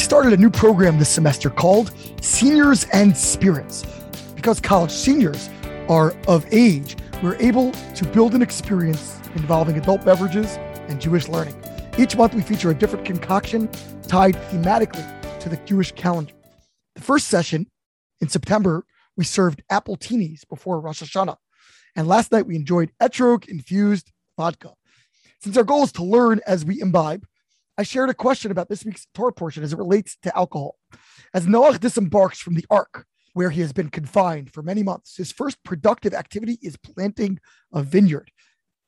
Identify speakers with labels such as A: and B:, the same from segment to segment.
A: started a new program this semester called Seniors and Spirits. Because college seniors are of age, we're able to build an experience involving adult beverages and Jewish learning. Each month, we feature a different concoction tied thematically to the Jewish calendar. The first session in September, we served appletinis before Rosh Hashanah. And last night, we enjoyed etrog infused vodka. Since our goal is to learn as we imbibe, I shared a question about this week's Torah portion as it relates to alcohol. As Noach disembarks from the ark, where he has been confined for many months, his first productive activity is planting a vineyard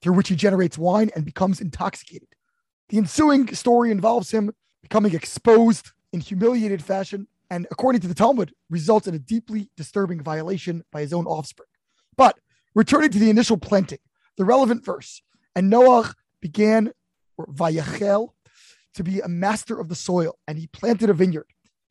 A: through which he generates wine and becomes intoxicated. The ensuing story involves him becoming exposed in humiliated fashion, and according to the Talmud, results in a deeply disturbing violation by his own offspring. But returning to the initial planting, the relevant verse, and Noach began, or Vayachel, to be a master of the soil, and he planted a vineyard.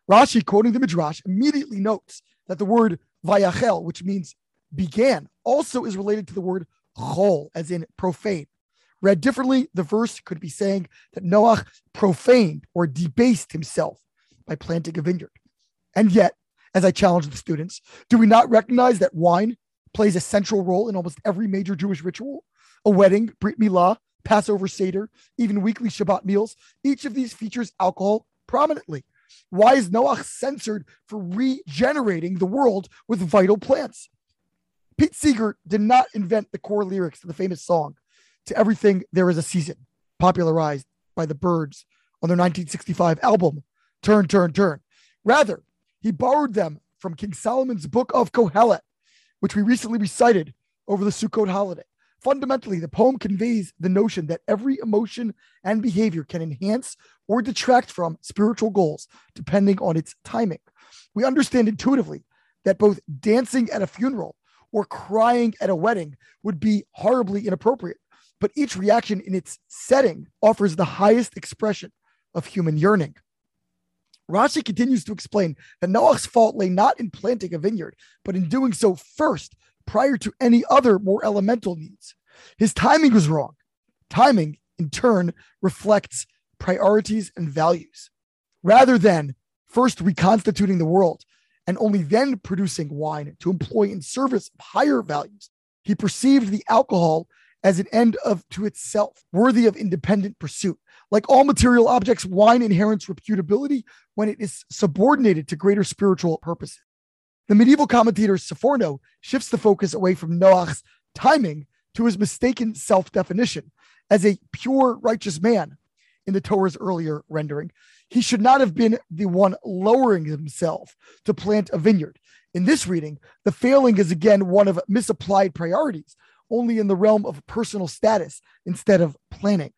A: Rashi, quoting the Midrash, immediately notes that the word vayachel, which means began, also is related to the word chol, as in profane. Read differently, the verse could be saying that Noach profaned or debased himself by planting a vineyard. And yet, as I challenge the students, do we not recognize that wine plays a central role in almost every major Jewish ritual? A wedding, Brit Milah, Passover Seder, even weekly Shabbat meals. Each of these features alcohol prominently. Why is Noach censored for regenerating the world with vital plants? Pete Seeger did not invent the core lyrics to the famous song, To Everything There Is a Season, popularized by the Byrds on their 1965 album, Turn, Turn, Turn. Rather, he borrowed them from King Solomon's Book of Kohelet, which we recently recited over the Sukkot holiday. Fundamentally, the poem conveys the notion that every emotion and behavior can enhance or detract from spiritual goals depending on its timing. We understand intuitively that both dancing at a funeral or crying at a wedding would be horribly inappropriate, but each reaction in its setting offers the highest expression of human yearning. Rashi continues to explain that Noach's fault lay not in planting a vineyard, but in doing so first prior to any other more elemental needs. His timing was wrong. Timing, in turn, reflects priorities and values. Rather than first reconstituting the world and only then producing wine to employ in service of higher values, he perceived the alcohol as an end of to itself, worthy of independent pursuit. Like all material objects, wine inherits reputability when it is subordinated to greater spiritual purposes. The medieval commentator Sforno shifts the focus away from Noach's timing to his mistaken self definition as a pure righteous man in the Torah's earlier rendering. He should not have been the one lowering himself to plant a vineyard. In this reading, the failing is again one of misapplied priorities, only in the realm of personal status instead of planning.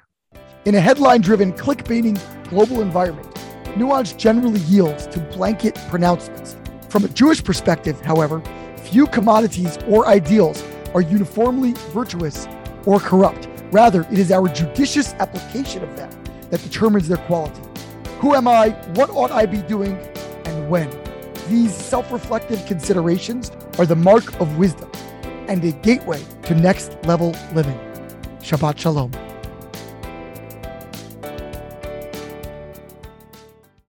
A: In a headline driven, clickbaiting global environment, nuance generally yields to blanket pronouncements from a Jewish perspective, however, few commodities or ideals are uniformly virtuous or corrupt. Rather, it is our judicious application of them that determines their quality. Who am I? What ought I be doing? And when? These self reflective considerations are the mark of wisdom and a gateway to next level living. Shabbat Shalom.